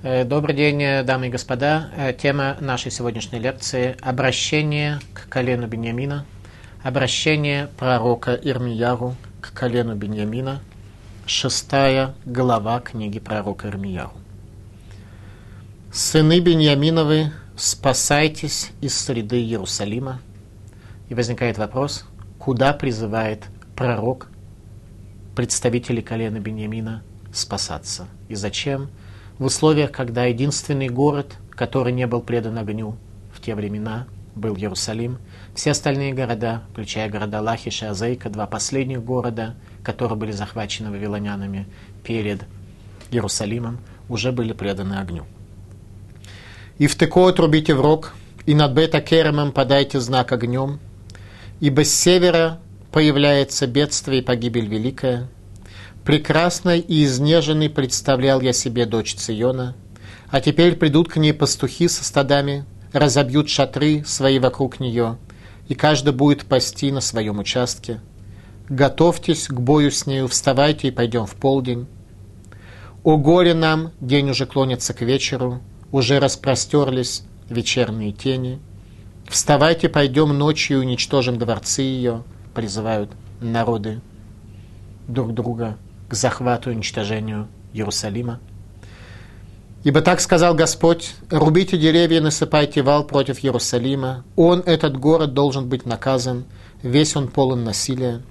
Э, добрый день, э, дамы и господа. Э, тема нашей сегодняшней лекции – обращение к колену Беньямина, обращение пророка Ирмияру к колену Беньямина, шестая глава книги пророка Ирмияру. «Сыны Беньяминовы, спасайтесь из среды Иерусалима». И возникает вопрос, куда призывает пророк представителей колена Беньямина спасаться и зачем – в условиях, когда единственный город, который не был предан огню в те времена, был Иерусалим. Все остальные города, включая города Лахиш и Азейка, два последних города, которые были захвачены вавилонянами перед Иерусалимом, уже были преданы огню. «И в теко отрубите в рог, и над Бета-Керемом подайте знак огнем, ибо с севера появляется бедствие и погибель великая, Прекрасной и изнеженной представлял я себе дочь Циона, а теперь придут к ней пастухи со стадами, разобьют шатры свои вокруг нее, и каждый будет пасти на своем участке. Готовьтесь к бою с нею, вставайте и пойдем в полдень. О горе нам, день уже клонится к вечеру, уже распростерлись вечерние тени. Вставайте, пойдем ночью уничтожим дворцы ее, призывают народы друг друга к захвату и уничтожению Иерусалима. Ибо так сказал Господь, рубите деревья и насыпайте вал против Иерусалима. Он, этот город, должен быть наказан, весь он полон насилия.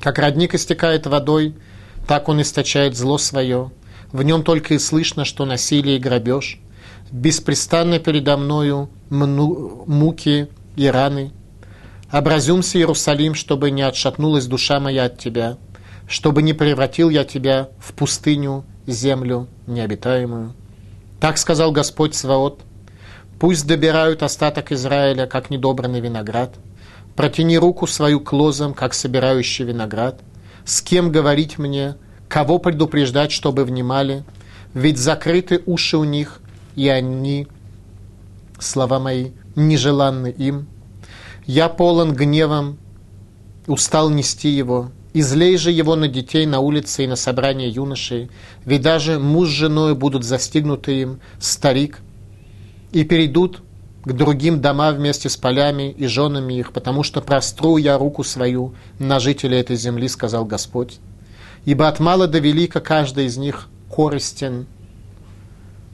Как родник истекает водой, так он источает зло свое. В нем только и слышно, что насилие и грабеж. Беспрестанно передо мною муки и раны. Образумся, Иерусалим, чтобы не отшатнулась душа моя от тебя чтобы не превратил я тебя в пустыню, землю необитаемую. Так сказал Господь Сваот. Пусть добирают остаток Израиля, как недобранный виноград. Протяни руку свою к лозам, как собирающий виноград. С кем говорить мне, кого предупреждать, чтобы внимали? Ведь закрыты уши у них, и они, слова мои, нежеланны им. Я полон гневом, устал нести его, Излей же его на детей на улице и на собрание юношей, ведь даже муж с женой будут застигнуты им, старик, и перейдут к другим домам вместе с полями и женами их, потому что простру я руку свою на жителей этой земли, сказал Господь. Ибо от мала до велика каждый из них корыстен.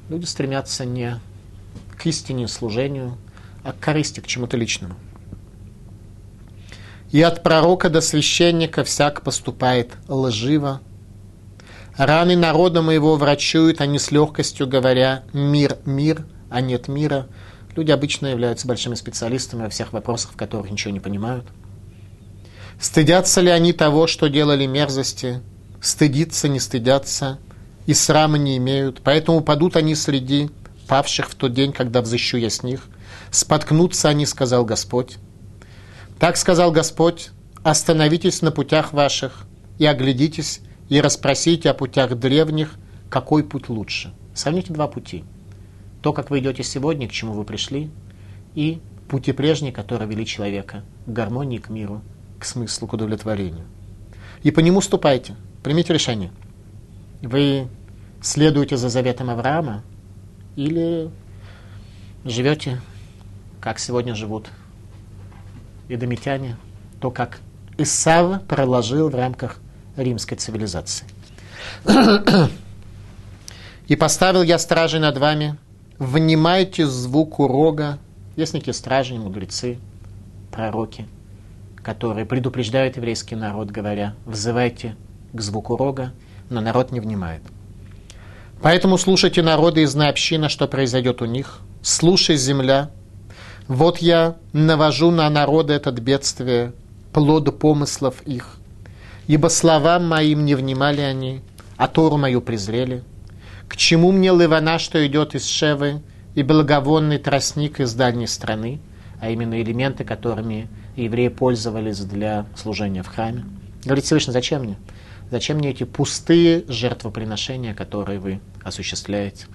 Люди стремятся не к истине служению, а к корысти, к чему-то личному. И от пророка до священника всяк поступает лживо. Раны народа моего врачуют, они с легкостью говоря «мир, мир», а нет мира. Люди обычно являются большими специалистами во всех вопросах, в которых ничего не понимают. Стыдятся ли они того, что делали мерзости? Стыдиться не стыдятся, и срама не имеют. Поэтому падут они среди павших в тот день, когда взыщу я с них. Споткнутся они, сказал Господь. Так сказал Господь, остановитесь на путях ваших и оглядитесь и расспросите о путях древних, какой путь лучше. Сравните два пути. То, как вы идете сегодня, к чему вы пришли, и пути прежние, которые вели человека к гармонии, к миру, к смыслу, к удовлетворению. И по нему ступайте, примите решение. Вы следуете за заветом Авраама или живете, как сегодня живут эдомитяне, то, как Исав проложил в рамках римской цивилизации. «И поставил я стражи над вами, внимайте звуку рога». Есть некие стражи, мудрецы, пророки, которые предупреждают еврейский народ, говоря, «взывайте к звуку рога», но народ не внимает. Поэтому слушайте народы и знай община, что произойдет у них. Слушай, земля, вот я навожу на народы это бедствие, плод помыслов их. Ибо словам моим не внимали они, а Тору мою презрели. К чему мне лывана, что идет из Шевы, и благовонный тростник из дальней страны, а именно элементы, которыми евреи пользовались для служения в храме. Говорит Всевышний, зачем мне? Зачем мне эти пустые жертвоприношения, которые вы осуществляете?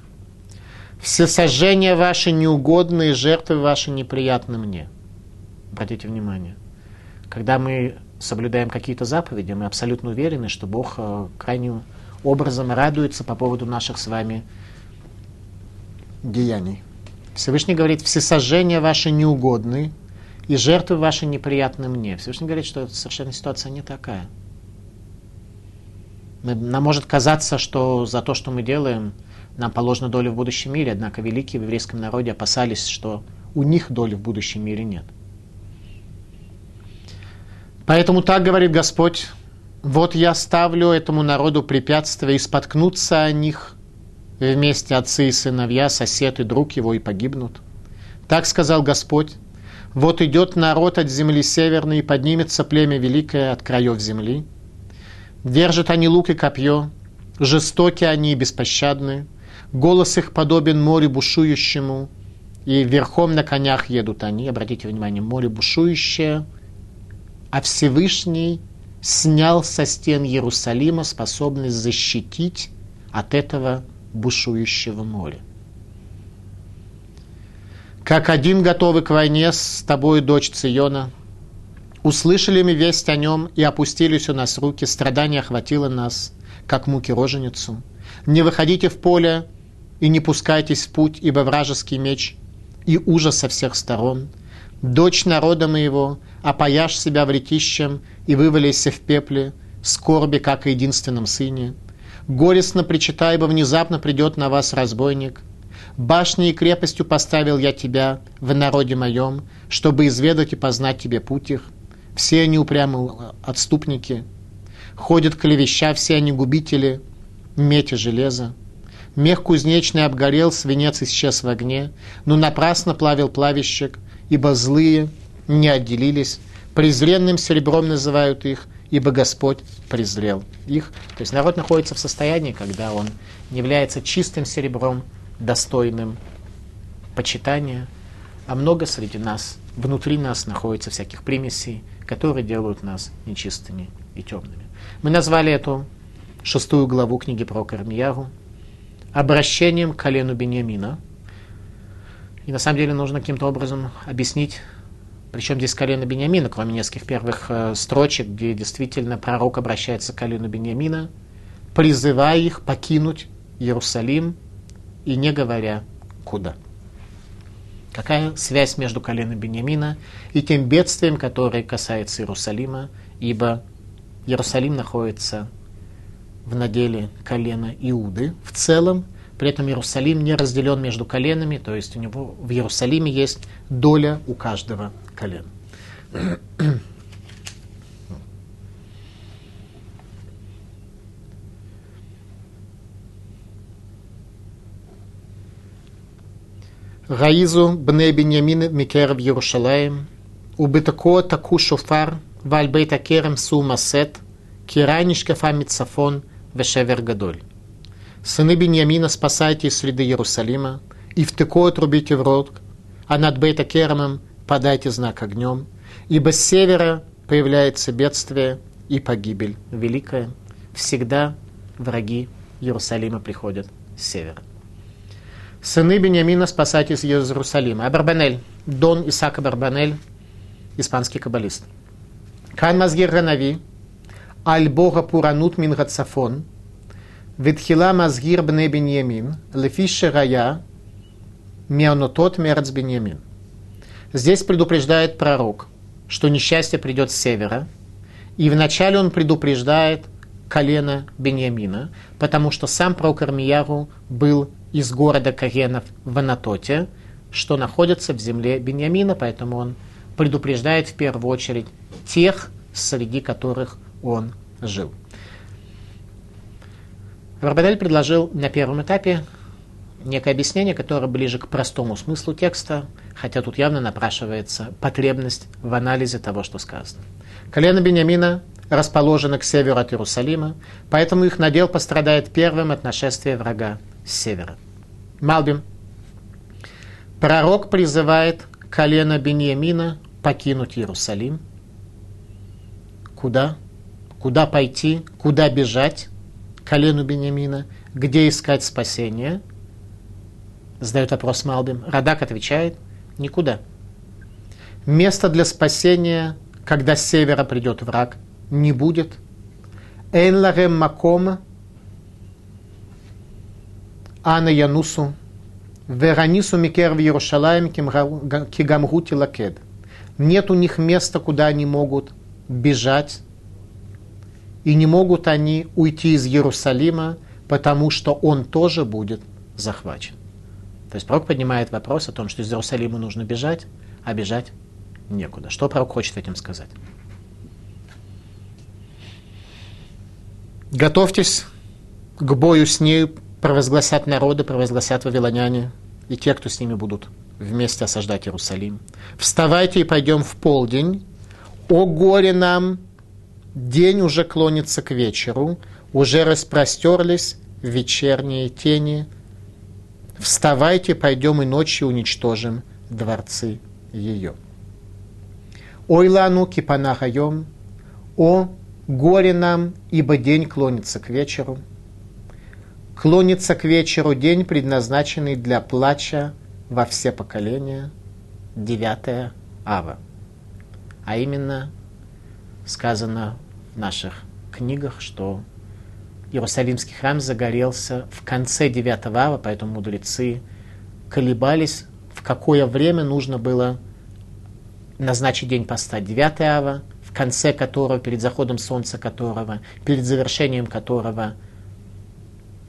Все сожжения ваши неугодные, жертвы ваши неприятны мне. Обратите внимание. Когда мы соблюдаем какие-то заповеди, мы абсолютно уверены, что Бог э, крайним образом радуется по поводу наших с вами деяний. Всевышний говорит, всесожжения ваши неугодны, и жертвы ваши неприятны мне. Всевышний говорит, что совершенно ситуация не такая. Нам может казаться, что за то, что мы делаем, нам положена доля в будущем мире, однако великие в еврейском народе опасались, что у них доли в будущем мире нет. Поэтому так говорит Господь, вот я ставлю этому народу препятствия и споткнутся о них вместе отцы и сыновья, сосед и друг его и погибнут. Так сказал Господь, вот идет народ от земли северной, и поднимется племя великое от краев земли. Держат они лук и копье, жестоки они и беспощадны, голос их подобен морю бушующему, и верхом на конях едут они, обратите внимание, море бушующее, а Всевышний снял со стен Иерусалима способность защитить от этого бушующего моря. Как один готовый к войне с тобой, дочь Циона, услышали мы весть о нем и опустились у нас руки, страдание охватило нас, как муки роженицу. Не выходите в поле и не пускайтесь в путь, ибо вражеский меч и ужас со всех сторон. Дочь народа моего, опояшь себя вретищем и вывалися в пепле, скорби, как и единственном сыне. Горестно причитай, ибо внезапно придет на вас разбойник. Башней и крепостью поставил я тебя в народе моем, чтобы изведать и познать тебе путь их. Все они упрямые отступники, ходят клевеща, все они губители, медь и железо. Мех кузнечный обгорел, свинец исчез в огне, но напрасно плавил плавищик, ибо злые не отделились, презренным серебром называют их, ибо Господь презрел их. То есть народ находится в состоянии, когда он не является чистым серебром, достойным почитания, а много среди нас, внутри нас находится всяких примесей, которые делают нас нечистыми и темными. Мы назвали эту шестую главу книги про Кармиягу обращением к колену Бениамина. И на самом деле нужно каким-то образом объяснить причем здесь колено Бениамина, кроме нескольких первых э, строчек, где действительно пророк обращается к колену Бениамина, призывая их покинуть Иерусалим и не говоря куда. Какая связь между коленом Бениамина и тем бедствием, которое касается Иерусалима, ибо Иерусалим находится в наделе колена Иуды в целом, при этом Иерусалим не разделен между коленами, то есть у него в Иерусалиме есть доля у каждого колена. Раизу бне Беньямин Микеров Иерушалаем, убытако таку шофар, вальбейт акерем су масет, киранишка фамит сафон, вешевер гадоль. Сыны Беньямина, спасайте из среды Иерусалима, и в теко отрубите в рот, а над Бейта Керамом подайте знак огнем, ибо с севера появляется бедствие и погибель великая. Всегда враги Иерусалима приходят с севера. Сыны Бениамина спасать из Иерусалима. Абарбанель, Дон Исаак Абарбанель, испанский каббалист. Кан Мазгир Ранави, Аль Бога Пуранут Мингацафон – Ветхила мазгир бне Беньямин, лефише рая, мианотот мерц Беньямин. Здесь предупреждает пророк, что несчастье придет с севера, и вначале он предупреждает колено Беньямина, потому что сам пророк Армияру был из города Каренов в Анатоте, что находится в земле Беньямина, поэтому он предупреждает в первую очередь тех, среди которых он жил. Рабадель предложил на первом этапе некое объяснение, которое ближе к простому смыслу текста, хотя тут явно напрашивается потребность в анализе того, что сказано. Колено Бениамина расположено к северу от Иерусалима, поэтому их надел пострадает первым от нашествия врага с севера. Малбим. Пророк призывает колено Бениамина покинуть Иерусалим. Куда? Куда пойти? Куда бежать? колену Бениамина, где искать спасение? Задает вопрос Малбим. Радак отвечает, никуда. Места для спасения, когда с севера придет враг, не будет. Эйн ларем макома, ана янусу, Веранису Микер в Иерушалаем Кигамгути Лакед. Нет у них места, куда они могут бежать, и не могут они уйти из Иерусалима, потому что он тоже будет захвачен. То есть пророк поднимает вопрос о том, что из Иерусалима нужно бежать, а бежать некуда. Что пророк хочет этим сказать? Готовьтесь к бою с ней, провозгласят народы, провозгласят вавилоняне, и те, кто с ними будут вместе осаждать Иерусалим. Вставайте и пойдем в полдень. О горе нам! День уже клонится к вечеру, уже распростерлись вечерние тени. Вставайте, пойдем и ночью уничтожим дворцы ее. Ой лану кипанахайом, о горе нам, ибо день клонится к вечеру. Клонится к вечеру день, предназначенный для плача во все поколения, 9 ава. А именно сказано наших книгах, что Иерусалимский храм загорелся в конце 9 ава, поэтому мудрецы колебались, в какое время нужно было назначить день поста 9 ава, в конце которого, перед заходом солнца которого, перед завершением которого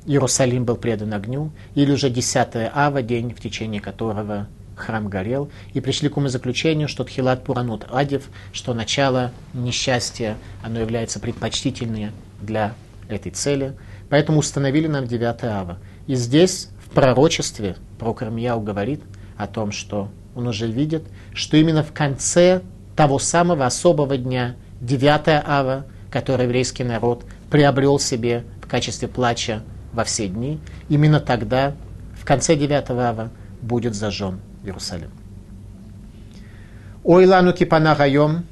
Иерусалим был предан огню, или уже 10 ава, день, в течение которого храм горел, и пришли к умозаключению, что Тхилат Пуранут Адев, что начало несчастья, оно является предпочтительнее для этой цели, поэтому установили нам 9 ава. И здесь, в пророчестве, пророк Ирмияу говорит о том, что он уже видит, что именно в конце того самого особого дня, 9 ава, который еврейский народ приобрел себе в качестве плача во все дни, именно тогда, в конце 9 ава, будет зажжен Иерусалим. Ой лану кипана гайом,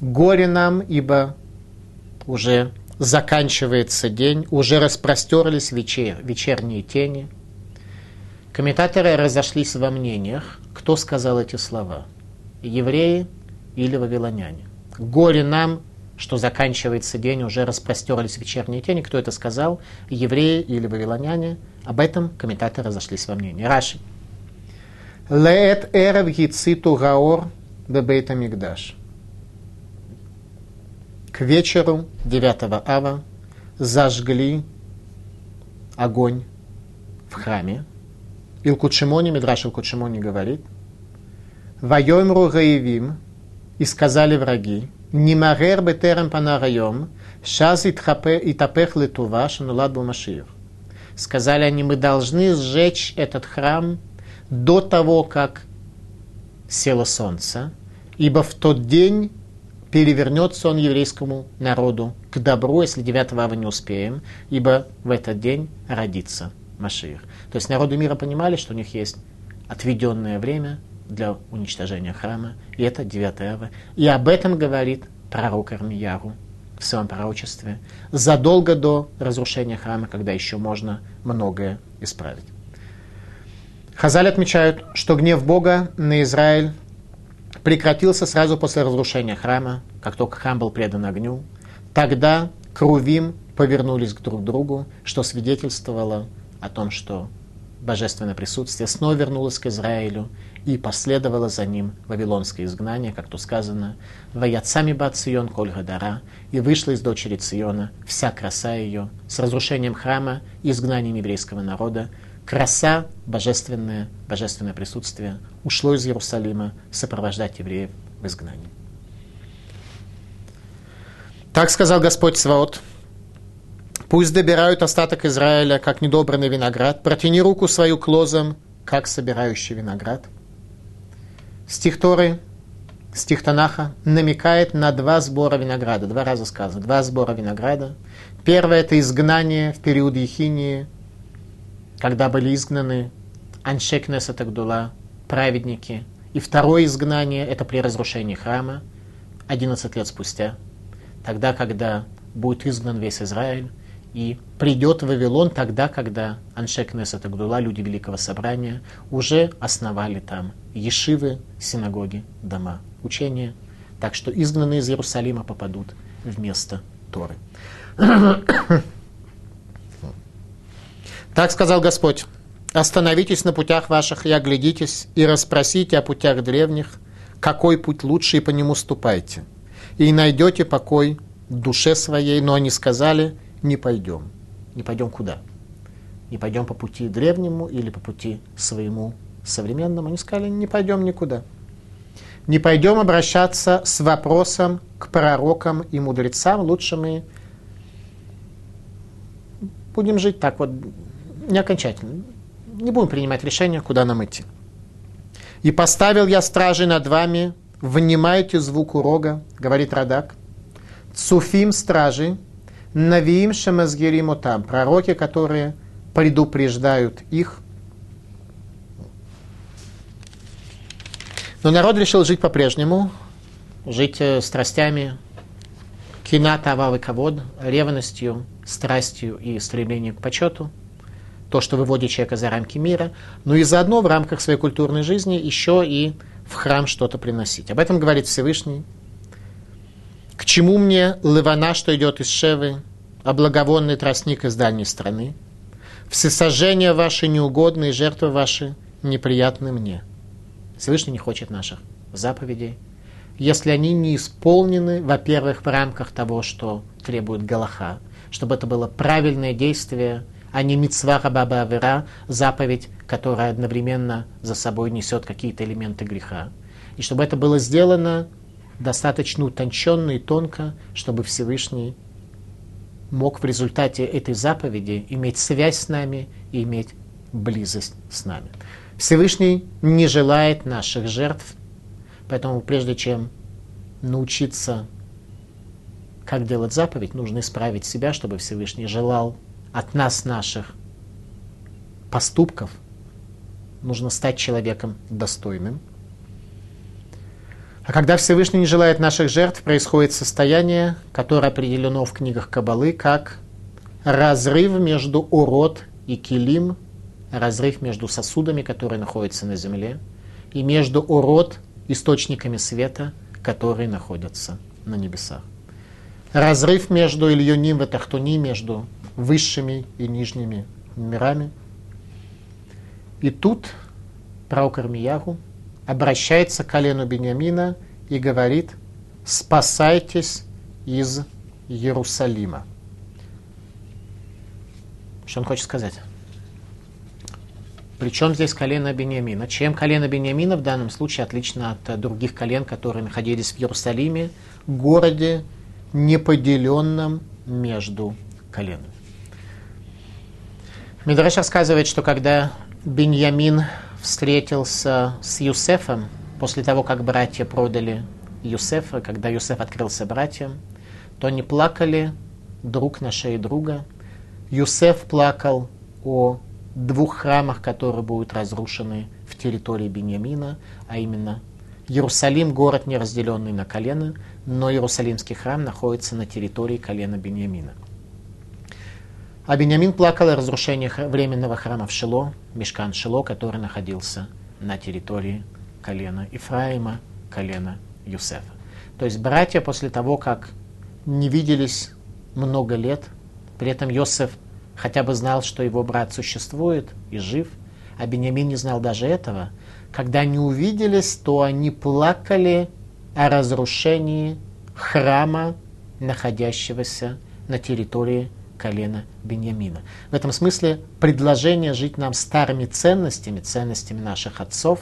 горе нам, ибо уже заканчивается день, уже распростерлись вечер, вечерние тени. Комментаторы разошлись во мнениях, кто сказал эти слова, евреи или вавилоняне. Горе нам, что заканчивается день, уже распростерлись вечерние тени. Кто это сказал? Евреи или вавилоняне? Об этом комментаторы разошлись во мнении. Раши. Леет эрев гициту гаор бебейта мигдаш к вечеру 9 ава зажгли огонь в храме. Илкучимони, Мидраш Илкучимони говорит, Вайомру Гаевим, и сказали враги, Нимагер бетерем панарайом, шаз итапех летува, шанулад бумашир. Сказали они, мы должны сжечь этот храм до того, как село солнце, ибо в тот день перевернется он еврейскому народу к добру, если 9 ава не успеем, ибо в этот день родится Машиих. То есть народы мира понимали, что у них есть отведенное время для уничтожения храма, и это 9 ава. И об этом говорит пророк Армияру в своем пророчестве, задолго до разрушения храма, когда еще можно многое исправить. Хазаль отмечают, что гнев Бога на Израиль прекратился сразу после разрушения храма, как только храм был предан огню. Тогда Крувим повернулись к друг другу, что свидетельствовало о том, что божественное присутствие снова вернулось к Израилю и последовало за ним вавилонское изгнание, как то сказано, «Ваяцами ба Цион коль гадара» и вышла из дочери Циона вся краса ее с разрушением храма и изгнанием еврейского народа, краса, божественное, божественное присутствие ушло из Иерусалима сопровождать евреев в изгнании. Так сказал Господь Сваот. Пусть добирают остаток Израиля, как недобранный виноград. Протяни руку свою к лозам, как собирающий виноград. Стих Торы, стих Танаха намекает на два сбора винограда. Два раза сказано. Два сбора винограда. Первое – это изгнание в период Ехинии – когда были изгнаны Аншек Несатагдула, праведники. И второе изгнание – это при разрушении храма, 11 лет спустя. Тогда, когда будет изгнан весь Израиль, и придет в Вавилон тогда, когда Аншек Несатагдула, люди Великого Собрания, уже основали там ешивы, синагоги, дома учения. Так что изгнанные из Иерусалима попадут вместо Торы. Так сказал Господь. Остановитесь на путях ваших и оглядитесь, и расспросите о путях древних, какой путь лучше, и по нему ступайте. И найдете покой душе своей, но они сказали, не пойдем. Не пойдем куда? Не пойдем по пути древнему или по пути своему современному. Они сказали, не пойдем никуда. Не пойдем обращаться с вопросом к пророкам и мудрецам. Лучше мы будем жить так вот, не окончательно не будем принимать решение, куда нам идти. «И поставил я стражи над вами, внимайте звуку рога», говорит Радак, «цуфим стражи, навиим шамазгирим там, пророки, которые предупреждают их». Но народ решил жить по-прежнему, жить э, страстями, кина, тавав ковод, ревностью, страстью и стремлением к почету – то, что выводит человека за рамки мира, но и заодно в рамках своей культурной жизни еще и в храм что-то приносить. Об этом говорит Всевышний. К чему мне лывана, что идет из Шевы, а благовонный тростник из дальней страны? Всесожжения ваши неугодные, жертвы ваши неприятны мне. Всевышний не хочет наших заповедей, если они не исполнены, во-первых, в рамках того, что требует Галаха, чтобы это было правильное действие – а не митцва хабаба авера, заповедь, которая одновременно за собой несет какие-то элементы греха. И чтобы это было сделано достаточно утонченно и тонко, чтобы Всевышний мог в результате этой заповеди иметь связь с нами и иметь близость с нами. Всевышний не желает наших жертв, поэтому прежде чем научиться, как делать заповедь, нужно исправить себя, чтобы Всевышний желал от нас наших поступков, нужно стать человеком достойным. А когда Всевышний не желает наших жертв, происходит состояние, которое определено в книгах Кабалы как разрыв между урод и килим, разрыв между сосудами, которые находятся на земле, и между урод источниками света, которые находятся на небесах. Разрыв между Ильюним и Тахтуни, между высшими и нижними мирами. И тут пророк Армияху обращается к колену Бениамина и говорит, спасайтесь из Иерусалима. Что он хочет сказать? Причем здесь колено Бениамина? Чем колено Бениамина в данном случае отлично от других колен, которые находились в Иерусалиме, городе, неподеленном между коленами? Мидраш рассказывает, что когда Беньямин встретился с Юсефом, после того, как братья продали Юсефа, когда Юсеф открылся братьям, то они плакали друг на шее друга. Юсеф плакал о двух храмах, которые будут разрушены в территории Беньямина, а именно Иерусалим, город не разделенный на колено, но Иерусалимский храм находится на территории колена Беньямина. А Бениамин плакал о разрушении временного храма в Шило, мешкан Шило, который находился на территории колена Ифраима, колена Юсефа. То есть братья после того, как не виделись много лет, при этом Йосеф хотя бы знал, что его брат существует и жив, а Бениамин не знал даже этого, когда они увиделись, то они плакали о разрушении храма, находящегося на территории колена Беньямина. В этом смысле предложение жить нам старыми ценностями, ценностями наших отцов,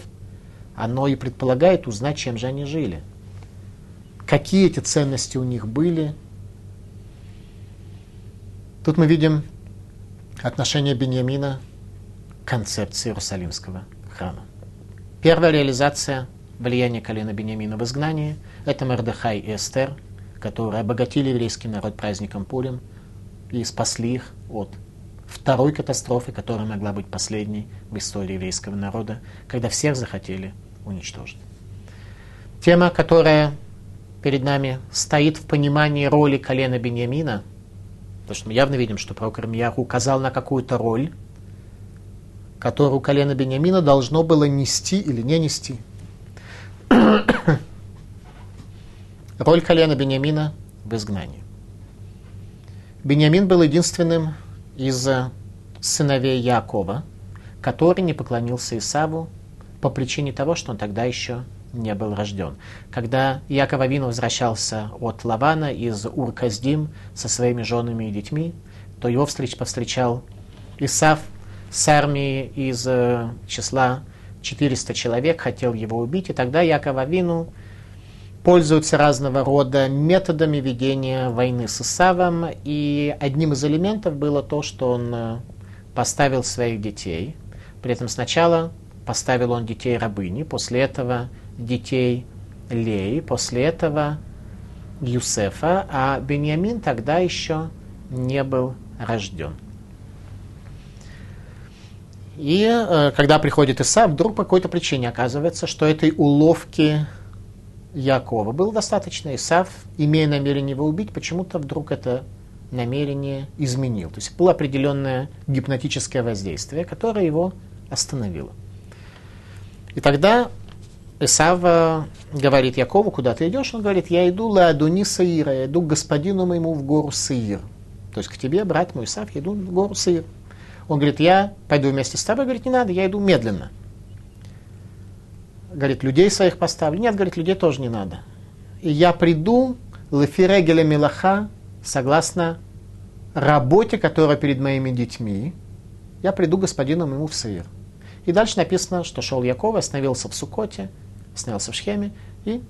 оно и предполагает узнать, чем же они жили. Какие эти ценности у них были. Тут мы видим отношение Беньямина к концепции Иерусалимского храма. Первая реализация влияния колена Беньямина в изгнании – это Мордыхай и Эстер, которые обогатили еврейский народ праздником Пулем – и спасли их от второй катастрофы, которая могла быть последней в истории еврейского народа, когда всех захотели уничтожить. Тема, которая перед нами стоит в понимании роли колена Беньямина, потому что мы явно видим, что пророк Ирмияху указал на какую-то роль, которую колено Беньямина должно было нести или не нести. Роль колена Беньямина в изгнании. Бениамин был единственным из сыновей Якова, который не поклонился Исаву по причине того, что он тогда еще не был рожден. Когда Яков Авину возвращался от Лавана из Ур-Каздим со своими женами и детьми, то его встреч повстречал Исав с армией из э, числа 400 человек, хотел его убить, и тогда Яков Авину пользуется разного рода методами ведения войны с Исавом, и одним из элементов было то, что он э, поставил своих детей. При этом сначала поставил он детей рабыни, после этого детей Леи, после этого Юсефа, а Беньямин тогда еще не был рожден. И э, когда приходит Иса, вдруг по какой-то причине оказывается, что этой уловки Якова было достаточно. Исав, имея намерение его убить, почему-то вдруг это намерение изменил. То есть было определенное гипнотическое воздействие, которое его остановило. И тогда Исава говорит Якову, куда ты идешь? Он говорит, я иду ладуни Саира, я иду к господину моему в гору Саир. То есть к тебе, брат мой Исав, я иду в гору Саир. Он говорит, я пойду вместе с тобой. Говорит, не надо, я иду медленно. Говорит, людей своих поставлю. Нет, говорит, людей тоже не надо. И я приду лефирегеля милаха, согласно работе, которая перед моими детьми, я приду господину моему в Саир. И дальше написано, что шел Яков, остановился в Сукоте, остановился в Шхеме и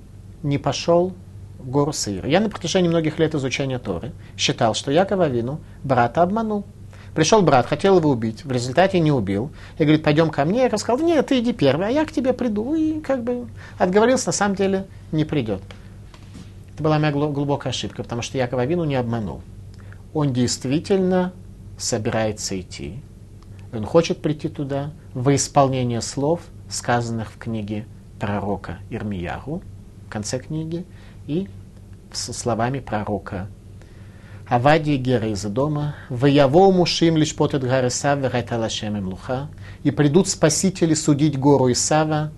не пошел в гору Саир. Я на протяжении многих лет изучения Торы считал, что Яков Авину брата обманул. Пришел брат, хотел его убить, в результате не убил. И говорит, пойдем ко мне. Я сказал, нет, ты иди первый, а я к тебе приду. И как бы отговорился, на самом деле не придет. Это была моя глубокая ошибка, потому что Яков Авину не обманул. Он действительно собирается идти. Он хочет прийти туда во исполнение слов, сказанных в книге пророка Ирмияру, в конце книги, и со словами пророка Авади Гера из дома, «Ваяво мушим лишь потет гары Савы, райталашем им луха, и придут спасители судить гору Исава,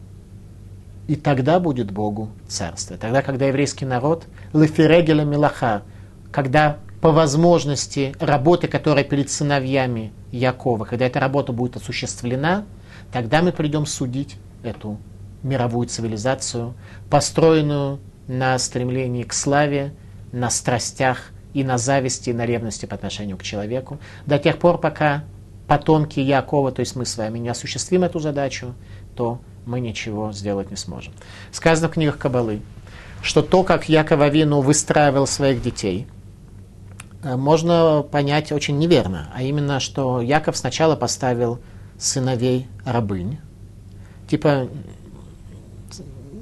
и тогда будет Богу царство. Тогда, когда еврейский народ, лефирегеля милаха, когда по возможности работы, которая перед сыновьями Якова, когда эта работа будет осуществлена, тогда мы придем судить эту мировую цивилизацию, построенную на стремлении к славе, на страстях и на зависти, и на ревности по отношению к человеку, до тех пор, пока потомки Якова, то есть мы с вами, не осуществим эту задачу, то мы ничего сделать не сможем. Сказано в книгах Кабалы, что то, как Яков Авину выстраивал своих детей – Э, можно понять очень неверно, а именно, что Яков сначала поставил сыновей рабынь, типа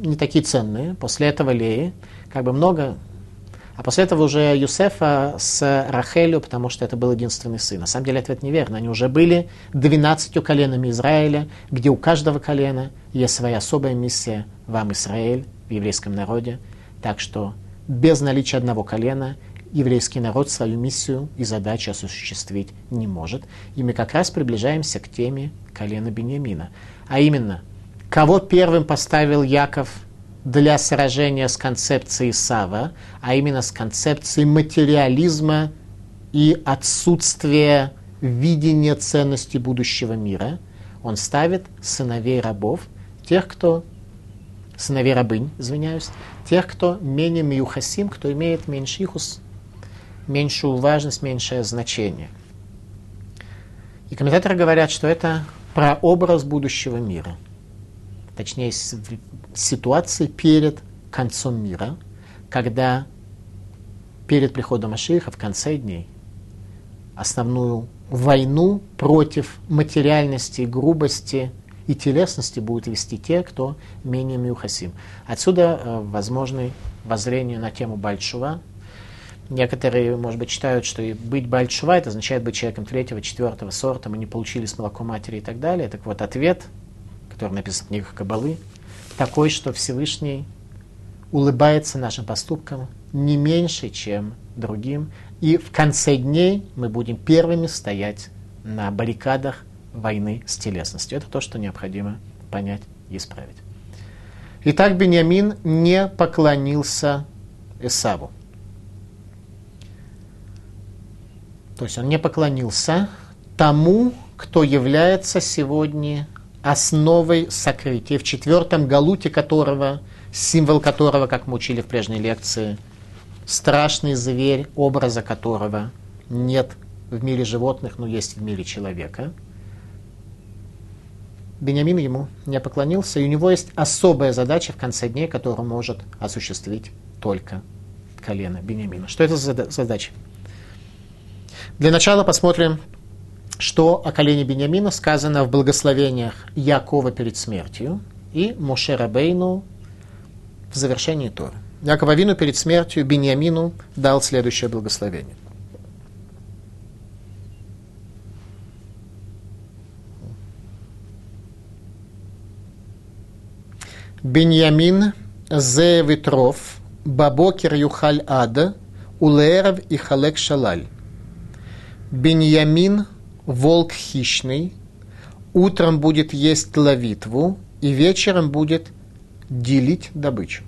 не такие ценные, после этого Леи, как бы много, а после этого уже Юсефа с Рахелю, потому что это был единственный сын. На самом деле ответ неверно. Они уже были двенадцатью коленами Израиля, где у каждого колена есть своя особая миссия вам, Израиль, в еврейском народе. Так что без наличия одного колена еврейский народ свою миссию и задачу осуществить не может. И мы как раз приближаемся к теме колена Бениамина. А именно, кого первым поставил Яков для сражения с концепцией Сава, а именно с концепцией материализма и отсутствия видения ценности будущего мира, он ставит сыновей рабов, тех, кто сыновей рабынь, извиняюсь, тех, кто менее миюхасим, кто имеет меньше ихус, меньшую важность, меньшее значение. И комментаторы говорят, что это прообраз будущего мира. Точнее, ситуации перед концом мира, когда перед приходом Ашиха в конце дней основную войну против материальности, грубости и телесности будут вести те, кто менее мюхасим. Отсюда э, возможны воззрения на тему Большого, Некоторые, может быть, считают, что быть большува это означает быть человеком третьего, четвертого сорта, мы не получили с молоком матери и так далее. Так вот, ответ, который написан в книгах Кабалы, такой, что Всевышний улыбается нашим поступкам не меньше, чем другим. И в конце дней мы будем первыми стоять на баррикадах войны с телесностью. Это то, что необходимо понять и исправить. Итак, Бениамин не поклонился Исаву. То есть он не поклонился тому, кто является сегодня основой сокрытия, в четвертом галуте которого, символ которого, как мы учили в прежней лекции, страшный зверь, образа которого нет в мире животных, но есть в мире человека. Бениамин ему не поклонился, и у него есть особая задача в конце дней, которую может осуществить только колено Бениамина. Что это за задача? Для начала посмотрим, что о колене Бениамина сказано в благословениях Якова перед смертью и Моше Рабейну в завершении Торы. Якова Вину перед смертью Бениамину дал следующее благословение. Беньямин зе ветров, бабокер юхаль ада, улееров и халек шалаль. Беньямин – волк хищный, утром будет есть ловитву и вечером будет делить добычу.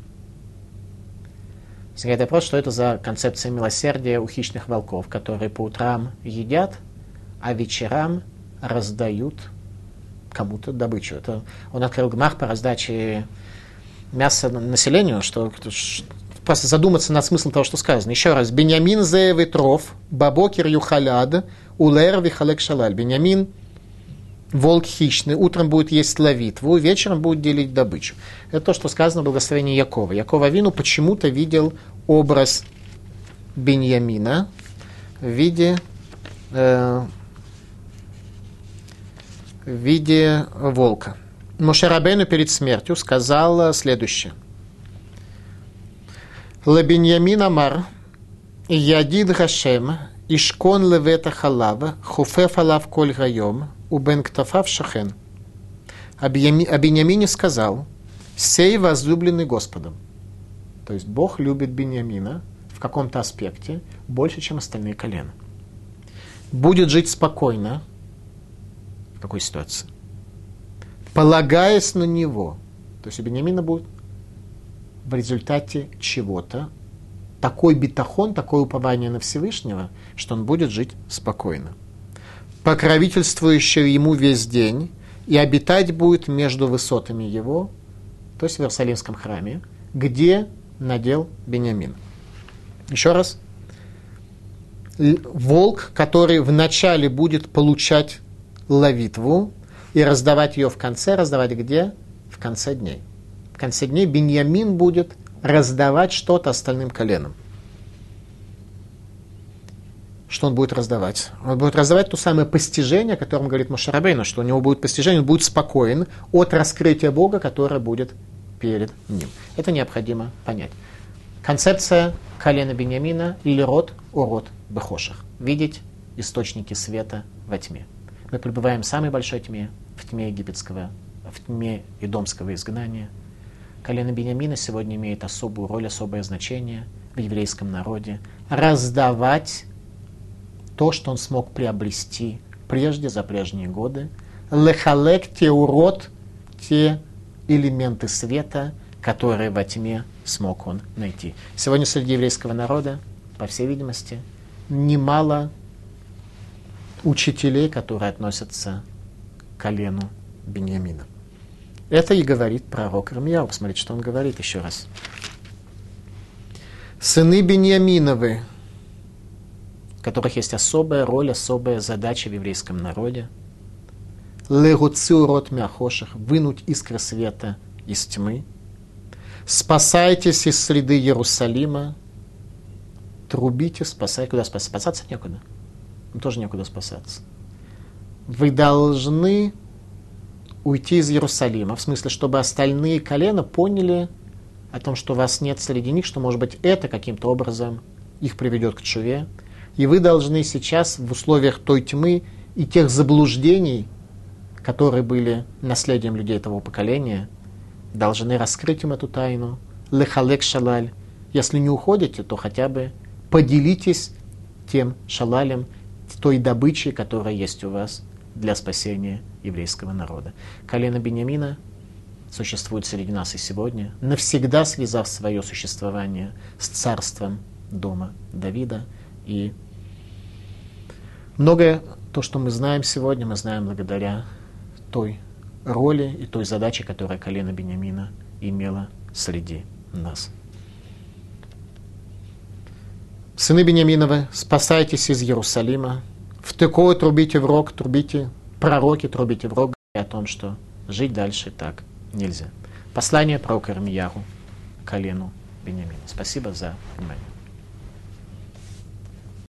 Возникает вопрос, что это за концепция милосердия у хищных волков, которые по утрам едят, а вечерам раздают кому-то добычу. Это он открыл гмах по раздаче мяса населению, что просто задуматься над смыслом того, что сказано. Еще раз. Беньямин зе ветров, бабокер юхаляд, улер вихалек шалаль. Беньямин волк хищный, утром будет есть ловитву, вечером будет делить добычу. Это то, что сказано в благословении Якова. Якова Вину почему-то видел образ Беньямина в виде, э, в виде волка. Мошерабейну перед смертью сказал следующее – Лабиньямин Амар, Ядид Гашем, Ишкон Левета Халава, Хуфеф Алав Коль Гайом, Убен Ктафав Шахен. А Беньямине сказал, сей возлюбленный Господом. То есть Бог любит Беньямина в каком-то аспекте больше, чем остальные колена. Будет жить спокойно. В какой ситуации? Полагаясь на него. То есть у Беньямина будет в результате чего-то такой битахон, такое упование на Всевышнего, что он будет жить спокойно. Покровительствующий ему весь день, и обитать будет между высотами его, то есть в Иерусалимском храме, где надел Бениамин. Еще раз. Волк, который вначале будет получать ловитву и раздавать ее в конце, раздавать где? В конце дней конце дней Беньямин будет раздавать что-то остальным коленам. Что он будет раздавать? Он будет раздавать то самое постижение, о котором говорит Мошарабейна, что у него будет постижение, он будет спокоен от раскрытия Бога, которое будет перед ним. Это необходимо понять. Концепция колена Беньямина или род урод бехошах. Видеть источники света во тьме. Мы пребываем в самой большой тьме, в тьме египетского, в тьме идомского изгнания – Колено Бениамина сегодня имеет особую роль, особое значение в еврейском народе. Раздавать то, что он смог приобрести прежде, за прежние годы. Лехалек те урод, те элементы света, которые во тьме смог он найти. Сегодня среди еврейского народа, по всей видимости, немало учителей, которые относятся к колену Беньямина. Это и говорит пророк Рамьяу. Посмотрите, что он говорит еще раз. Сыны Беньяминовы, у которых есть особая роль, особая задача в еврейском народе. Легуцу рот мяхоших, вынуть искры света из тьмы. Спасайтесь из среды Иерусалима. Трубите, спасайте. Куда спасаться? Спасаться некуда. Им тоже некуда спасаться. Вы должны уйти из Иерусалима, в смысле, чтобы остальные колена поняли о том, что вас нет среди них, что, может быть, это каким-то образом их приведет к чуве. И вы должны сейчас в условиях той тьмы и тех заблуждений, которые были наследием людей того поколения, должны раскрыть им эту тайну. Лехалек шалаль. Если не уходите, то хотя бы поделитесь тем шалалем, той добычей, которая есть у вас для спасения еврейского народа. Колено Бениамина существует среди нас и сегодня, навсегда связав свое существование с царством дома Давида. И многое То, что мы знаем сегодня, мы знаем благодаря той роли и той задаче, которую колено Бениамина имело среди нас. Сыны Бениаминовы, спасайтесь из Иерусалима. В Текое трубите в рог, трубите, пророки трубите в рог, о том, что жить дальше так нельзя. Послание пророка Ирмияру колену Бениамина. Спасибо за внимание.